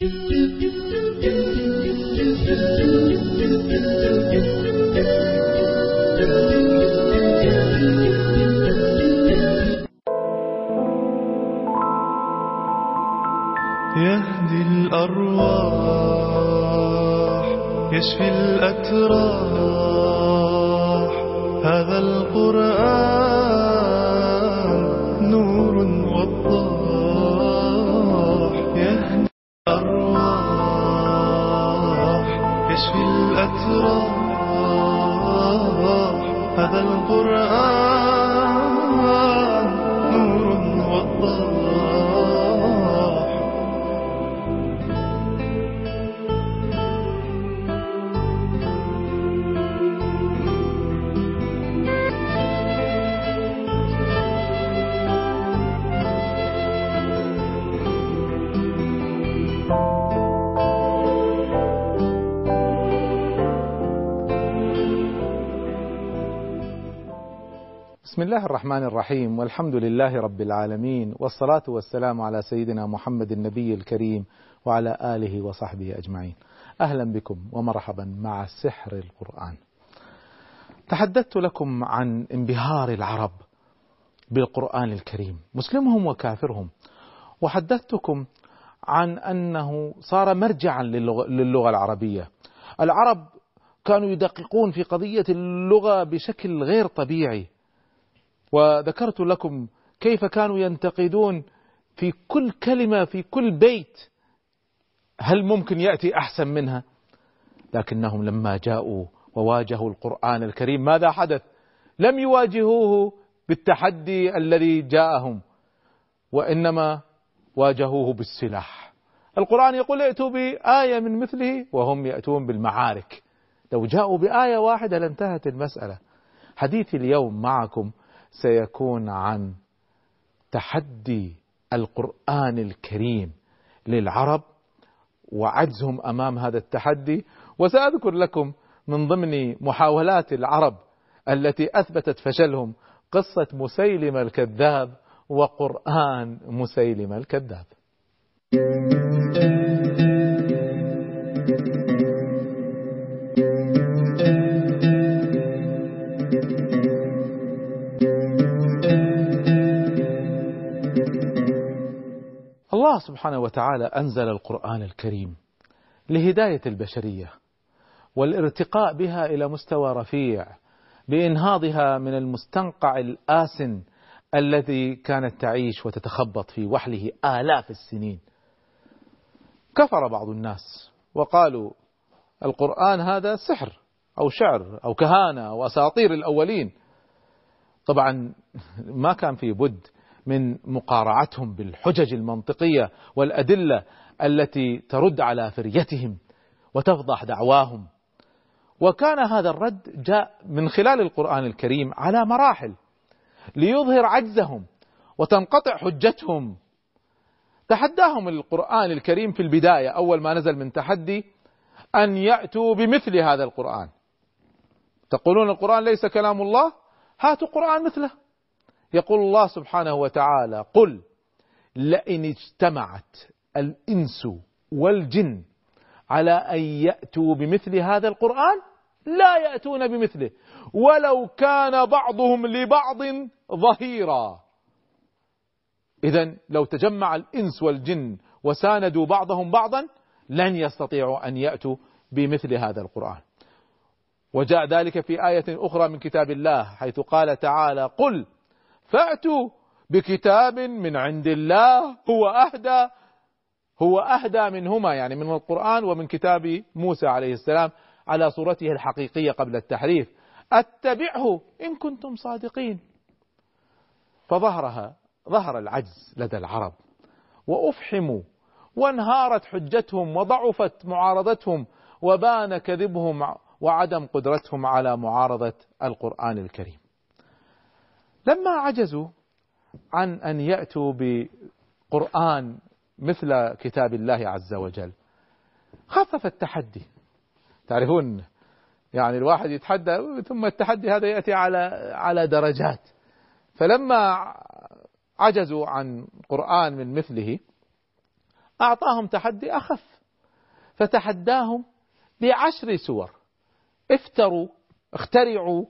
يهدي الأرواح يشفي الأتراح. هذا القرآن الأتراح هذا القرآن. بسم الله الرحمن الرحيم والحمد لله رب العالمين والصلاة والسلام على سيدنا محمد النبي الكريم وعلى آله وصحبه أجمعين. أهلا بكم ومرحبا مع سحر القرآن. تحدثت لكم عن انبهار العرب بالقرآن الكريم مسلمهم وكافرهم. وحدثتكم عن أنه صار مرجعا للغة, العربية. العرب كانوا يدققون في قضية اللغة بشكل غير طبيعي. وذكرت لكم كيف كانوا ينتقدون في كل كلمة في كل بيت. هل ممكن يأتي أحسن منها؟ لكنهم لما جاءوا وواجهوا القرآن الكريم ماذا حدث؟ لم يواجهوه بالتحدي الذي جاءهم وإنما واجهوه بالسلاح. القرآن يقول ائتوا بآية من مثله وهم يأتون بالمعارك. لو جاءوا بآية واحدة لانتهت المسألة. حديثي اليوم معكم سيكون عن تحدي القرآن الكريم للعرب وعجزهم أمام هذا التحدي. وسأذكر لكم من ضمن محاولات العرب التي أثبتت فشلهم قصة مسيلمة الكذاب وقرآن مسيلمة الكذاب. سبحانه وتعالى أنزل القرآن الكريم لهداية البشرية والارتقاء بها إلى مستوى رفيع بإنهاضها من المستنقع الآسن الذي كانت تعيش وتتخبط في وحله آلاف السنين. كفر بعض الناس وقالوا القرآن هذا سحر أو شعر أو كهانة أو أساطير الأولين. طبعا ما كان في بد من مقارعتهم بالحجج المنطقية والأدلة التي ترد على فريتهم وتفضح دعواهم. وكان هذا الرد جاء من خلال القرآن الكريم على مراحل ليظهر عجزهم وتنقطع حجتهم. تحداهم القرآن الكريم في البداية أول ما نزل من تحدي أن يأتوا بمثل هذا القرآن. تقولون القرآن ليس كلام الله؟ هاتوا قرآن مثله. يقول الله سبحانه وتعالى قل لئن اجتمعت الإنس والجن على أن يأتوا بمثل هذا القرآن لا يأتون بمثله. ولو كان بعضهم لبعض ظهيرا. إذا لو تجمع الإنس والجن وساندوا بعضهم بعضا لن يستطيعوا أن يأتوا بمثل هذا القرآن. وجاء ذلك في آية أخرى من كتاب الله حيث قال تعالى قل فأتوا بكتاب من عند الله هو أهدى هو أهدى منهما يعني من القرآن ومن كتاب موسى عليه السلام على صورته الحقيقية قبل التحريف. أتبعه إن كنتم صادقين. فظهرها ظهر العجز لدى العرب وأفحموا وانهارت حجتهم وضعفت معارضتهم وبان كذبهم وعدم قدرتهم على معارضة القرآن الكريم. لما عجزوا عن أن يأتوا بقرآن مثل كتاب الله عز وجل خفف التحدي. تعرفون يعني الواحد يتحدى ثم التحدي هذا يأتي على على درجات. فلما عجزوا عن قرآن من مثله أعطاهم تحدي أخف. فتحداهم بعشر سور. افتروا اخترعوا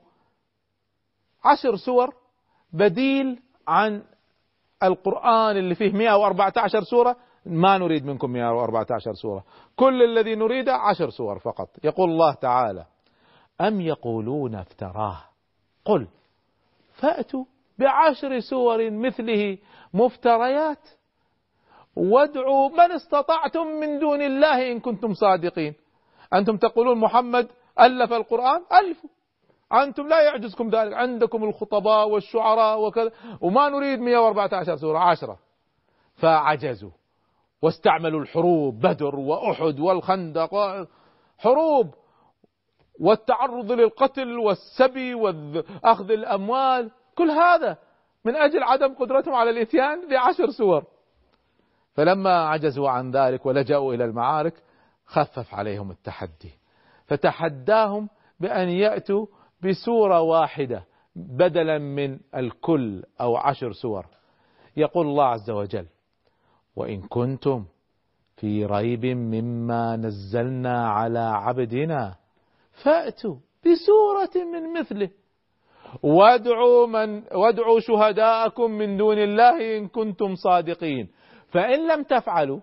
عشر سور بديل عن القرآن اللي فيه 114 سورة ما نريد منكم 114 سورة. كل الذي نريده عشر سور فقط. يقول الله تعالى أم يقولون افتراه؟ قل فأتوا بعشر سور مثله مفتريات وادعوا من استطعتم من دون الله إن كنتم صادقين. أنتم تقولون محمد ألف القرآن؟ ألفوا أنتم لا يعجزكم ذلك. عندكم الخطباء والشعراء وكذا. وما نريد 114 سورة عشرة. فعجزوا. واستعملوا الحروب بدر وأحد والخندق. حروب. والتعرض للقتل والسبي وأخذ الأموال. كل هذا من أجل عدم قدرتهم على الإتيان بعشر سور. فلما عجزوا عن ذلك ولجأوا إلى المعارك خفف عليهم التحدي. فتحداهم بأن يأتوا بسورة واحدة بدلا من الكل أو عشر سور. يقول الله عز وجل وإن كنتم في ريب مما نزلنا على عبدنا فأتوا بسورة من مثله. وادعوا من وادعوا شهداءكم من دون الله إن كنتم صادقين. فإن لم تفعلوا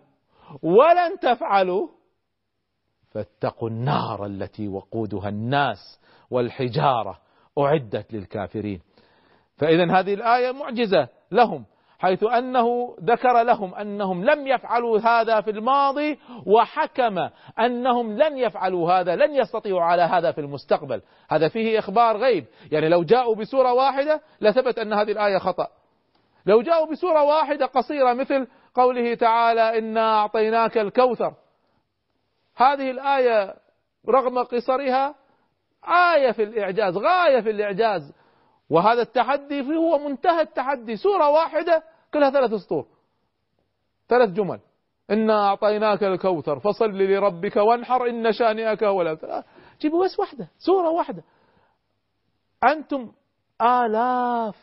ولن تفعلوا فاتقوا النار التي وقودها الناس والحجارة أعدت للكافرين. فإذا هذه الآية معجزة لهم حيث أنه ذكر لهم أنهم لم يفعلوا هذا في الماضي وحكم أنهم لن يفعلوا هذا لن يستطيعوا على هذا في المستقبل. هذا فيه إخبار غيب. يعني لو جاءوا بسورة واحدة لثبت أن هذه الآية خطأ. لو جاءوا بسورة واحدة قصيرة مثل قوله تعالى إنا أعطيناك الكوثر هذه الآية رغم قصرها آية في الإعجاز غاية في الإعجاز. وهذا التحدي هو منتهى التحدي. سورة واحدة كلها ثلاث سطور ثلاث جمل. إنا أعطيناك الكوثر فصل لربك وانحر إن شانئك هو جيبوا بس واحدة سورة واحدة. أنتم آلاف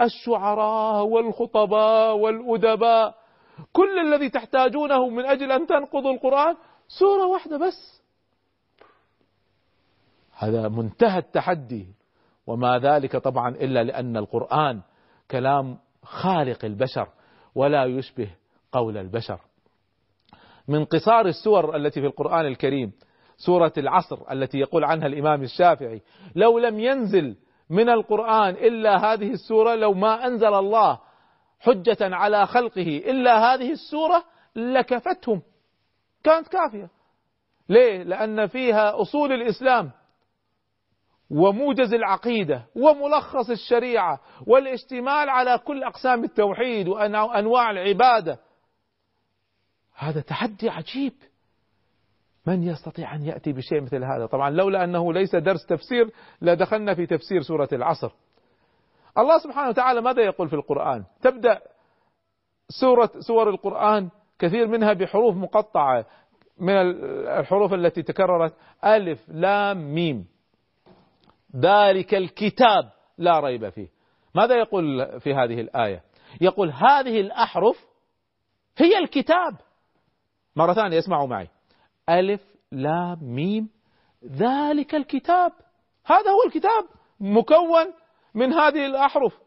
الشعراء والخطباء والأدباء كل الذي تحتاجونه من أجل أن تنقضوا القرآن سورة واحدة بس. هذا منتهى التحدي. وما ذلك طبعا إلا لأن القرآن كلام خالق البشر ولا يشبه قول البشر. من قصار السور التي في القرآن الكريم سورة العصر التي يقول عنها الإمام الشافعي لو لم ينزل من القرآن إلا هذه السورة لو ما أنزل الله حجة على خلقه إلا هذه السورة لكفتهم. كانت كافية. ليه؟ لأن فيها أصول الإسلام وموجز العقيدة وملخص الشريعة والاشتمال على كل أقسام التوحيد وأنواع العبادة. هذا تحدي عجيب. من يستطيع أن يأتي بشيء مثل هذا؟ طبعا لولا أنه ليس درس تفسير لدخلنا في تفسير سورة العصر. الله سبحانه وتعالى ماذا يقول في القرآن؟ تبدأ سورة سور القرآن كثير منها بحروف مقطعة من الحروف التي تكررت ألف لام ميم. ذلك الكتاب لا ريب فيه. ماذا يقول في هذه الآية؟ يقول هذه الأحرف هي الكتاب. مرة ثانية اسمعوا معي. ألف لام ميم. ذلك الكتاب. هذا هو الكتاب مكون من هذه الأحرف.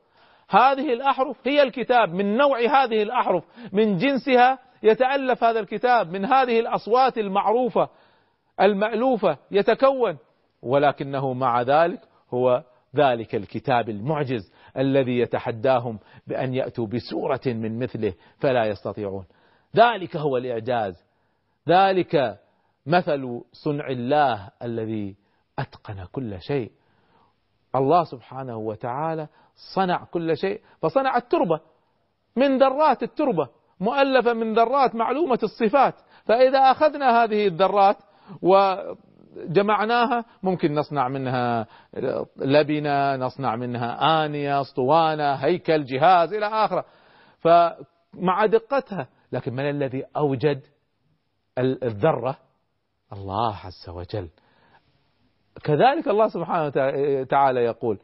هذه الأحرف هي الكتاب من نوع هذه الأحرف من جنسها يتألف هذا الكتاب من هذه الأصوات المعروفة المألوفة يتكون. ولكنه مع ذلك هو ذلك الكتاب المعجز الذي يتحداهم بأن يأتوا بسورة من مثله فلا يستطيعون. ذلك هو الإعجاز. ذلك مثل صنع الله الذي أتقن كل شيء. الله سبحانه وتعالى صنع كل شيء فصنع التربة من ذرات التربة. مؤلفة من ذرات معلومة الصفات. فإذا أخذنا هذه الذرات وجمعناها ممكن نصنع منها لبنة نصنع منها آنية أسطوانة هيكل جهاز إلى آخره. فمع دقتها لكن من الذي أوجد الذرة؟ الله عز وجل. كذلك الله سبحانه وتعالى يقول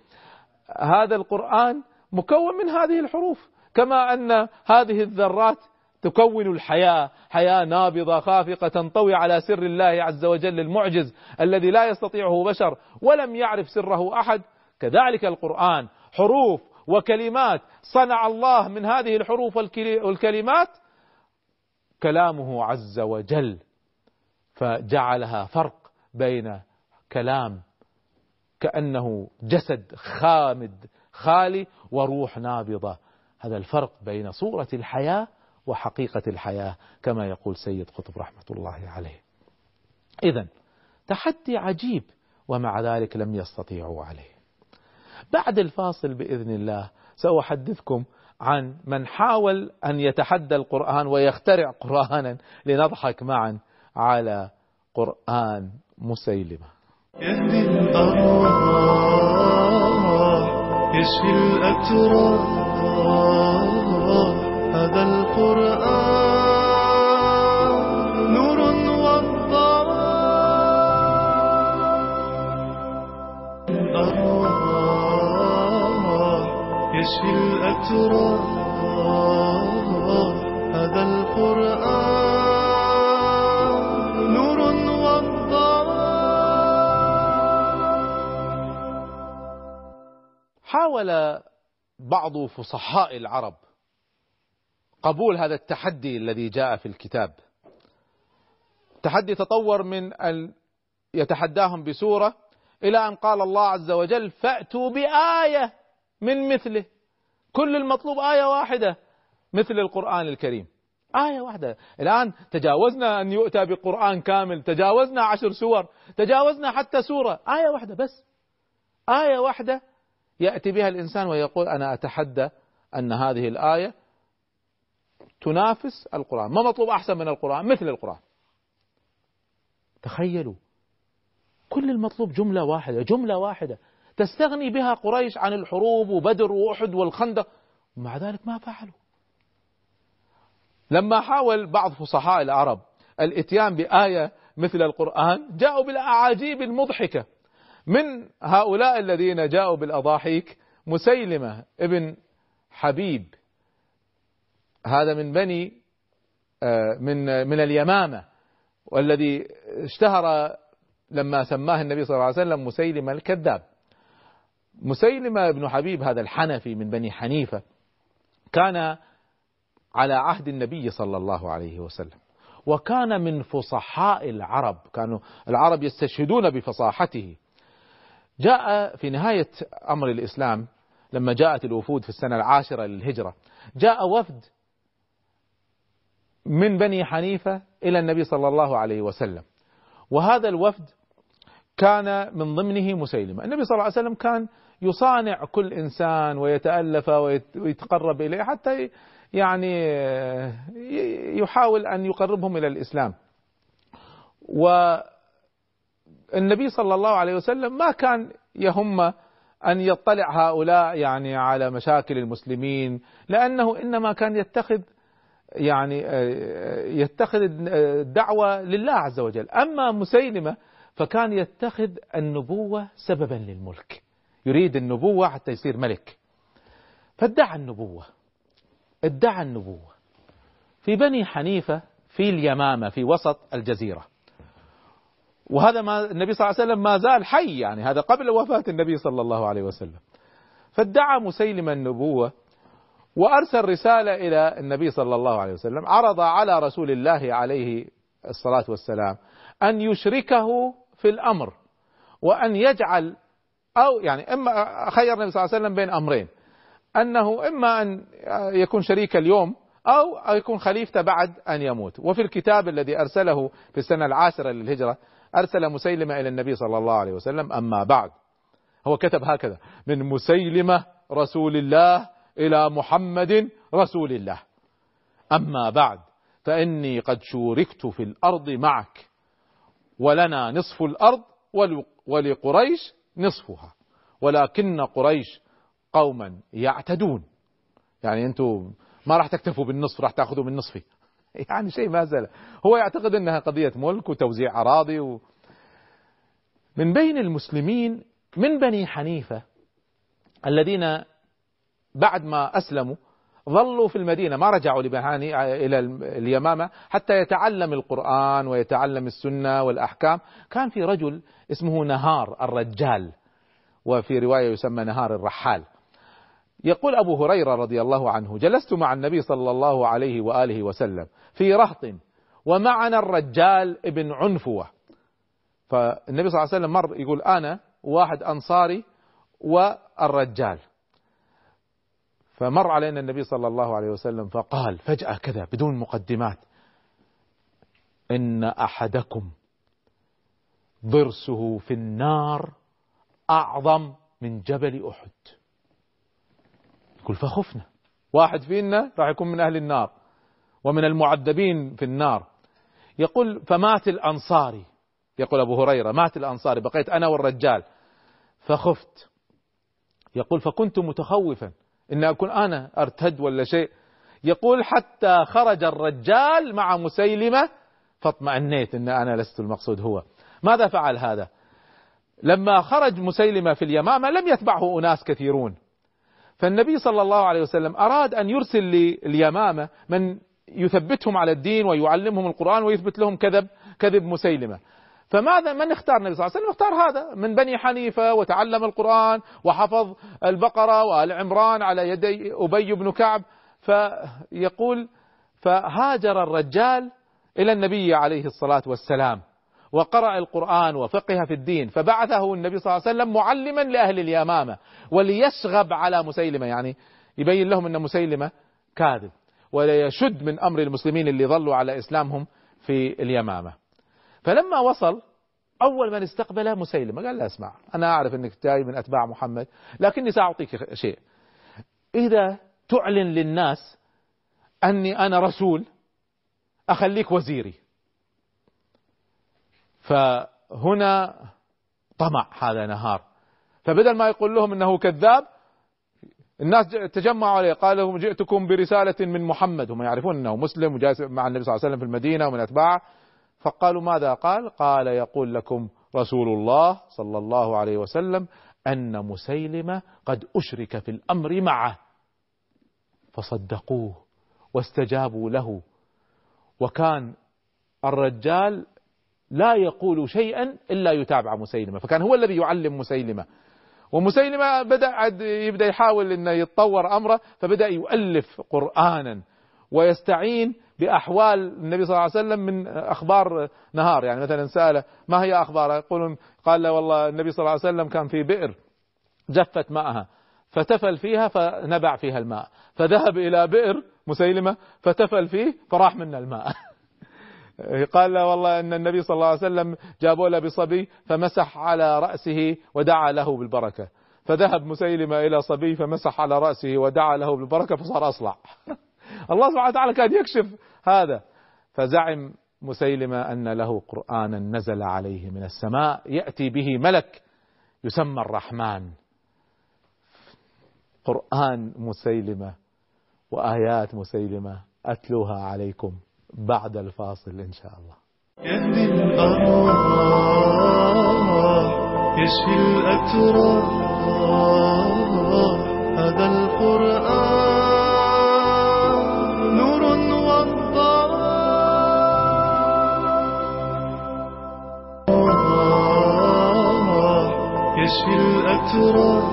هذا القرآن مكون من هذه الحروف. كما أن هذه الذرات تكون الحياة حياة نابضة خافقة تنطوي على سر الله عز وجل المعجز الذي لا يستطيعه بشر ولم يعرف سره أحد. كذلك القرآن حروف وكلمات صنع الله من هذه الحروف والكلمات كلامه عز وجل فجعلها فرق بين كلام كأنه جسد خامد خالي وروح نابضة. هذا الفرق بين صورة الحياة وحقيقة الحياة كما يقول سيد قطب رحمة الله عليه. إذا تحدي عجيب ومع ذلك لم يستطيعوا عليه. بعد الفاصل بإذن الله سأحدثكم عن من حاول أن يتحدى القرآن ويخترع قرآنا لنضحك معا على قرآن مسيلمة. يهدي الأرواح يشفي الأتراح هذا القرآن نور والضوء الأرواح يشفي الأتراح هذا القرآن نور والضوء حاول بعض فصحاء العرب. قبول هذا التحدي الذي جاء في الكتاب. التحدي تطور من أن يتحداهم بسورة إلى أن قال الله عز وجل فأتوا بآية من مثله. كل المطلوب آية واحدة مثل القرآن الكريم. آية واحدة. الآن تجاوزنا أن يؤتى بقرآن كامل. تجاوزنا عشر سور. تجاوزنا حتى سورة. آية واحدة بس. آية واحدة يأتي بها الإنسان ويقول أنا أتحدى أن هذه الآية تنافس القرآن ما مطلوب أحسن من القرآن؟ مثل القرآن. تخيلوا كل المطلوب جملة واحدة جملة واحدة. تستغني بها قريش عن الحروب وبدر وأحد والخندق ومع ذلك ما فعلوا. لما حاول بعض فصحاء العرب الإتيان بآية مثل القرآن جاءوا بالأعاجيب المضحكة. من هؤلاء الذين جاءوا بالأضاحيك مسيلمة ابن حبيب. هذا من بني آه، من من اليمامة والذي اشتهر لما سماه النبي صلى الله عليه وسلم مسيلمة الكذاب. مسيلمة بن حبيب هذا الحنفي من بني حنيفة كان على عهد النبي صلى الله عليه وسلم وكان من فصحاء العرب. كانوا العرب يستشهدون بفصاحته. جاء في نهاية أمر الإسلام لما جاءت الوفود في السنة العاشرة للهجرة جاء وفد من بني حنيفة إلى النبي صلى الله عليه وسلم. وهذا الوفد كان من ضمنه مسيلمة. النبي صلى الله عليه وسلم كان يصانع كل إنسان ويتألف ويتقرب إليه حتى يعني يحاول أن يقربهم إلى الإسلام. والنبي صلى الله عليه وسلم ما كان يهم أن يطلع هؤلاء يعني على مشاكل المسلمين لأنه إنما كان يتخذ يعني يتخذ الدعوة لله عز وجل. أما مسيلمة فكان يتخذ النبوة سببا للملك يريد النبوة حتى يصير ملك. فادعى النبوة ادعى النبوة. في بني حنيفة في اليمامة في وسط الجزيرة. وهذا ما النبي صلى الله عليه وسلم ما زال حي يعني هذا قبل وفاة النبي صلى الله عليه وسلم. فادعى مسيلم النبوة وأرسل رسالة إلى النبي صلى الله عليه وسلم عرض على رسول الله عليه الصلاة والسلام أن يشركه في الأمر وأن يجعل أو يعني إما خير النبي صلى الله عليه وسلم بين أمرين أنه إما أن يكون شريك اليوم أو يكون خليفته بعد أن يموت. وفي الكتاب الذي أرسله في السنة العاشرة للهجرة أرسل مسيلمة إلى النبي صلى الله عليه وسلم أما بعد. هو كتب هكذا من مسيلمة رسول الله إلى محمد رسول الله. أما بعد فإني قد شوركت في الأرض معك ولنا نصف الأرض ولقريش نصفها. ولكن قريش قوما يعتدون. يعني أنتم ما راح تكتفوا بالنصف راح تأخذوا من نصفي. يعني شيء ما زال. هو يعتقد أنها قضية ملك وتوزيع أراضي و... من بين المسلمين من بني حنيفة الذين بعد ما أسلموا ظلوا في المدينة ما رجعوا لبهاني إلى اليمامة حتى يتعلم القرآن ويتعلم السنة والأحكام. كان في رجل اسمه نهار الرجال وفي رواية يسمى نهار الرحال. يقول أبو هريرة رضي الله عنه جلست مع النبي صلى الله عليه وآله وسلم في رهط ومعنا الرجال ابن عنفوة. فالنبي صلى الله عليه وسلم مر يقول أنا واحد أنصاري والرجال. فمر علينا النبي صلى الله عليه وسلم فقال فجأة كذا بدون مقدمات إن أحدكم ضرسه في النار أعظم من جبل أحد. يقول فخفنا. واحد فينا راح يكون من أهل النار ومن المعذبين في النار. يقول فمات الأنصاري. يقول أبو هريرة مات الأنصاري. بقيت أنا والرجال. فخفت. يقول فكنت متخوفا. إن أكون أنا أرتد ولا شيء. يقول حتى خرج الرجال مع مسيلمة. فاطمأنيت أن أنا لست المقصود هو. ماذا فعل هذا؟ لما خرج مسيلمة في اليمامة لم يتبعه أناس كثيرون. فالنبي صلى الله عليه وسلم أراد أن يرسل لليمامة من يثبتهم على الدين ويعلمهم القرآن ويثبت لهم كذب كذب مسيلمة. فماذا من اختار النبي صلى الله عليه وسلم؟ اختار هذا من بني حنيفة وتعلم القرآن وحفظ البقرة وآل عمران على يدي أبي بن كعب. فيقول فهاجر الرجال إلى النبي عليه الصلاة والسلام. وقرأ القرآن وفقه في الدين فبعثه النبي صلى الله عليه وسلم معلما لأهل اليمامة وليشغب على مسيلمة. يعني يبين لهم أن مسيلمة كاذب وليشد من أمر المسلمين اللي ظلوا على إسلامهم في اليمامة. فلما وصل أول من استقبله مسيلمة قال لا اسمع أنا أعرف أنك جاي من أتباع محمد لكني سأعطيك شيء. إذا تعلن للناس أني أنا رسول أخليك وزيري. فهنا طمع هذا نهار. فبدل ما يقول لهم إنه كذاب الناس تجمعوا عليه قال لهم جئتكم برسالة من محمد. هم يعرفون إنه مسلم وجالس مع النبي صلى الله عليه وسلم في المدينة ومن أتباعه. فقالوا ماذا قال؟ قال يقول لكم رسول الله صلى الله عليه وسلم أن مسيلمة قد أشرك في الأمر معه. فصدقوه واستجابوا له. وكان الرجال لا يقول شيئا إلا يتابع مسيلمة. فكان هو الذي يعلم مسيلمة. ومسيلمة بدأ يبدأ يحاول انه يتطور أمره فبدأ يؤلف قرانا ويستعين بأحوال النبي صلى الله عليه وسلم من أخبار نهار. يعني مثلا سأله ما هي اخباره يقولون قال له والله النبي صلى الله عليه وسلم كان في بئر جفت ماءها فتفل فيها فنبع فيها الماء. فذهب إلى بئر مسيلمة فتفل فيه فراح منه الماء. قال والله أن النبي صلى الله عليه وسلم جابوا له بصبي فمسح على رأسه ودعا له بالبركة. فذهب مسيلمة إلى صبي فمسح على رأسه ودعا له بالبركة فصار أصلع. الله سبحانه وتعالى كان يكشف هذا. فزعم مسيلمة أن له قرآنا نزل عليه من السماء يأتي به ملك يسمى الرحمن. قرآن مسيلمة وآيات مسيلمة أتلوها عليكم. بعد الفاصل إن شاء الله. يهدي الأرواح يشفي الأتراح هذا القرآن نور وضاح يشفي الأتراح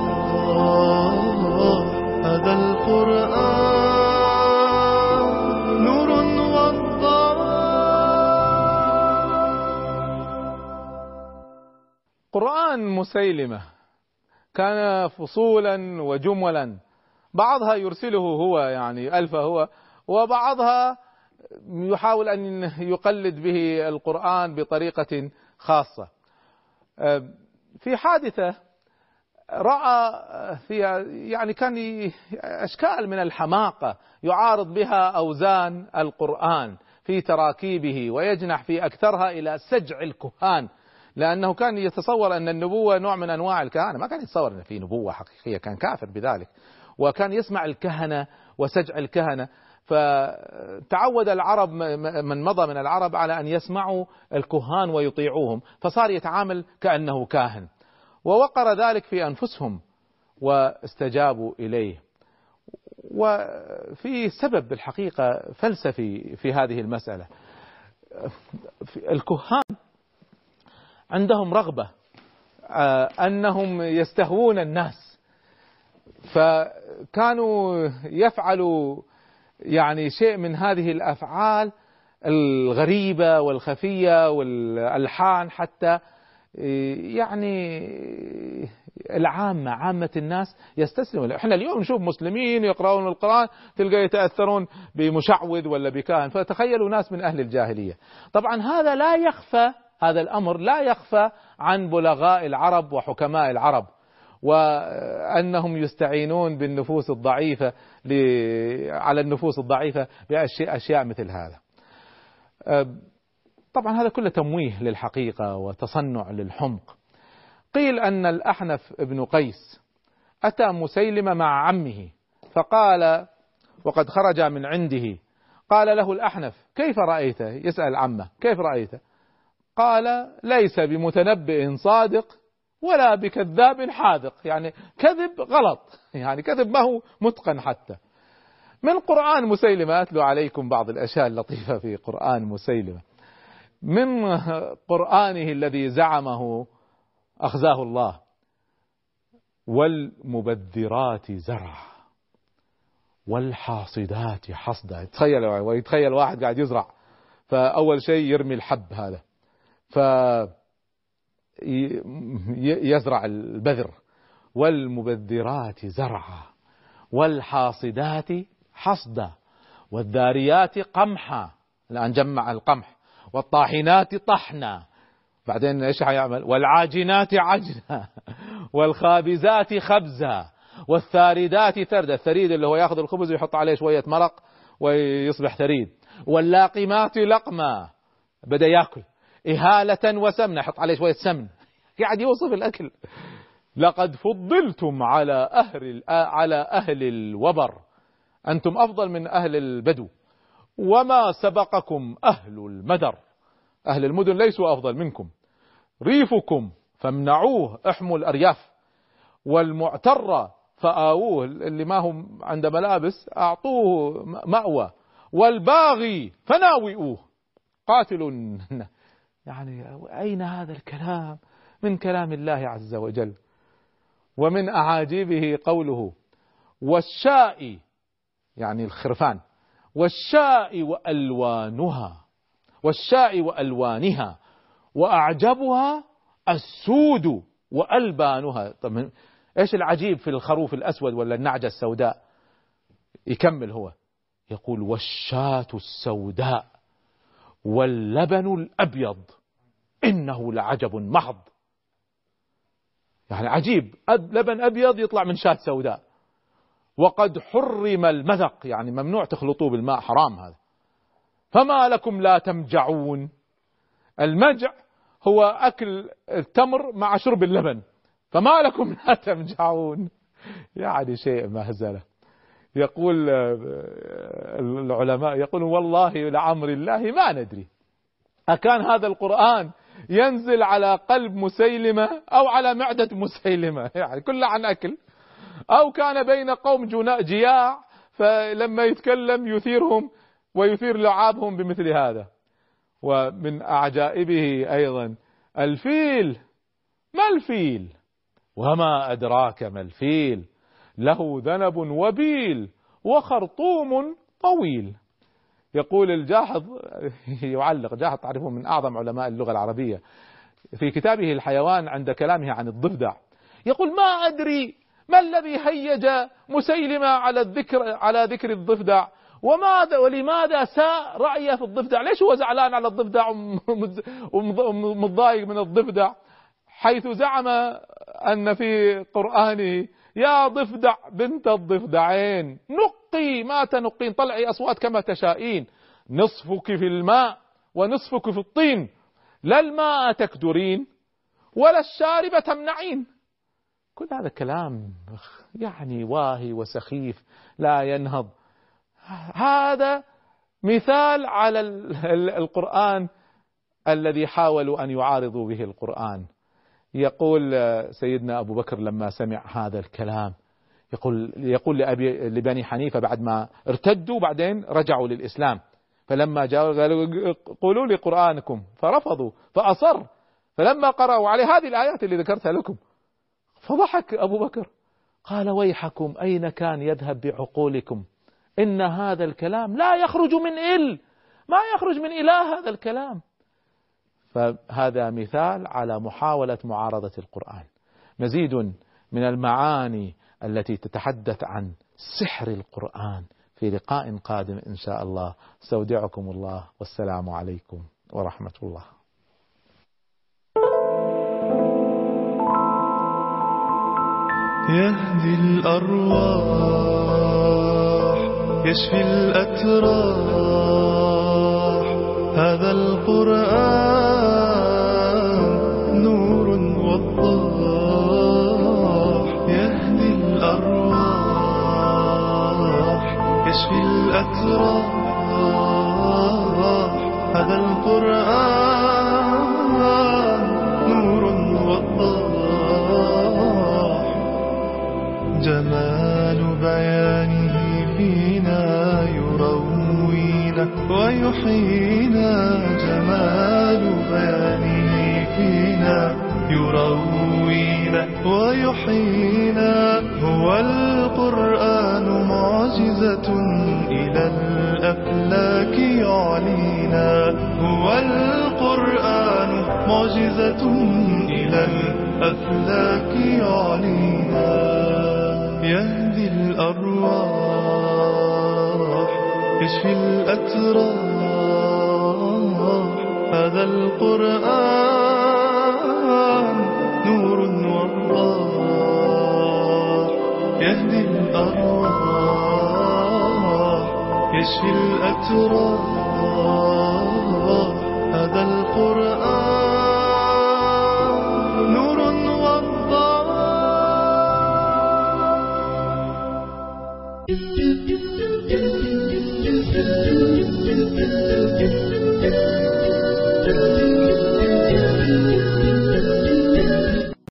قرآن مسيلمة كان فصولا وجملا. بعضها يرسله هو يعني ألف هو وبعضها يحاول أن يقلد به القرآن بطريقة خاصة. في حادثة رأى فيها يعني كان أشكال من الحماقة يعارض بها أوزان القرآن في تراكيبه ويجنح في أكثرها إلى سجع الكهان. لأنه كان يتصور أن النبوة نوع من أنواع الكهنة ما كان يتصور أن في نبوة حقيقية كان كافر بذلك. وكان يسمع الكهنة وسجع الكهنة. فتعود العرب من مضى من العرب على أن يسمعوا الكهان ويطيعوهم فصار يتعامل كأنه كاهن. ووقر ذلك في أنفسهم واستجابوا إليه. وفي سبب بالحقيقة فلسفي في هذه المسألة. الكهان عندهم رغبة آه، أنهم يستهوون الناس. فكانوا يفعلوا يعني شيء من هذه الأفعال الغريبة والخفية والألحان حتى يعني العامة عامة الناس يستسلموا إحنا اليوم نشوف مسلمين يقرؤون القرآن تلقى يتأثرون بمشعوذ ولا بكاهن. فتخيلوا ناس من أهل الجاهلية. طبعا هذا لا يخفى هذا الأمر لا يخفى عن بلغاء العرب وحكماء العرب وأنهم يستعينون بالنفوس الضعيفة على النفوس الضعيفة بأشياء أشياء مثل هذا. طبعا هذا كله تمويه للحقيقة وتصنع للحمق. قيل أن الأحنف ابن قيس أتى مسيلمة مع عمه فقال وقد خرج من عنده قال له الأحنف كيف رأيته؟ يسأل عمه كيف رأيته؟ قال ليس بمتنبئ صادق ولا بكذاب حاذق. يعني كذب غلط. يعني كذب ما هو متقن حتى. من قرآن مسيلمة أتلو عليكم بعض الأشياء اللطيفة في قرآن مسيلمة. من قرآنه الذي زعمه أخزاه الله والمبذرات زرعا والحاصدات حصدا. تخيل ويتخيل واحد قاعد يزرع فأول شيء يرمي الحب هذا. ف يزرع البذر والمبذرات زرعا والحاصدات حصدا والذاريات قمحا الآن جمع القمح والطاحنات طحنا. بعدين إيش حيعمل؟ والعاجنات عجنا والخابزات خبزا والثاردات ثردا. الثريد اللي هو ياخذ الخبز ويحط عليه شوية مرق ويصبح ثريد. واللاقمات لقما بدأ يأكل. إهالة وسمنة. يحط عليه شوية سمن. قاعد يوصف الأكل. لقد فضلتم على أهل على أهل الوبر. أنتم أفضل من أهل البدو. وما سبقكم أهل المدر. أهل المدن ليسوا أفضل منكم. ريفكم فامنعوه إحموا الأرياف. والمعتر فآووه. اللي ما هم عند ملابس أعطوه مأوى. والباغي فناوئوه. قاتل يعني أين هذا الكلام؟ من كلام الله عز وجل ومن أعاجيبه قوله والشاء يعني الخرفان والشاء وألوانها والشاء وألوانها وأعجبها السود وألبانها. طب إيش العجيب في الخروف الأسود ولا النعجة السوداء؟ يكمل هو يقول والشاة السوداء. واللبن الأبيض. إنه لعجب محض. يعني عجيب. لبن أبيض يطلع من شاة سوداء. وقد حرم المذق. يعني ممنوع تخلطوه بالماء. حرام هذا. فما لكم لا تمجعون. المجع هو أكل التمر مع شرب اللبن. فما لكم لا تمجعون. يعني شيء مهزلة يقول العلماء يقولون والله لعمر الله ما ندري. أكان هذا القرآن ينزل على قلب مسيلمة أو على معدة مسيلمة؟ يعني كله عن أكل. أو كان بين قوم جياع فلما يتكلم يثيرهم ويثير لعابهم بمثل هذا. ومن أعجائبه أيضا الفيل ما الفيل؟ وما أدراك ما الفيل؟ له ذنب وبيل وخرطوم طويل. يقول الجاحظ يعلق جاحظ تعرفون من أعظم علماء اللغة العربية في كتابه الحيوان عند كلامه عن الضفدع. يقول ما أدري ما الذي هيج مسيلمة على الذكر على ذكر الضفدع وماذا ولماذا ساء رأيه في الضفدع؟ ليش هو زعلان على الضفدع ومتضايق من الضفدع؟ حيث زعم أن في قرآنه يا ضفدع بنت الضفدعين نقي ما تنقين طلعي أصوات كما تشائين نصفك في الماء ونصفك في الطين لا الماء تكدرين ولا الشارب تمنعين. كل هذا كلام يعني واهي وسخيف لا ينهض. هذا مثال على القرآن الذي حاولوا أن يعارضوا به القرآن. يقول سيدنا أبو بكر لما سمع هذا الكلام يقول يقول لأبي لبني حنيفة بعد ما ارتدوا بعدين رجعوا للإسلام. فلما جاءوا قالوا قولوا لي قرآنكم. فرفضوا فأصر. فلما قرأوا عليه هذه الآيات اللي ذكرتها لكم. فضحك أبو بكر. قال ويحكم أين كان يذهب بعقولكم؟ إن هذا الكلام لا يخرج من إل. ما يخرج من إله هذا الكلام. فهذا مثال على محاولة معارضة القرآن. مزيد من المعاني التي تتحدث عن سحر القرآن في لقاء قادم إن شاء الله. أستودعكم الله. والسلام عليكم ورحمة الله. يهدي الأرواح يشفي الأتراح. هذا القرآن يشفي الأتراح. هذا القرآن نور وضاح. جمال بيانه فينا يروينا ويحيينا. جمال بيانه فينا يروينا ويحيينا. هو القرآن. معجزة إلى الأفلاك يعلينا هو القرآن معجزة إلى الأفلاك يعلينا يهدي الأرواح يشفي الأتراح. هذا القرآن نور وضاح يهدي الأرواح. يشفي الأتراح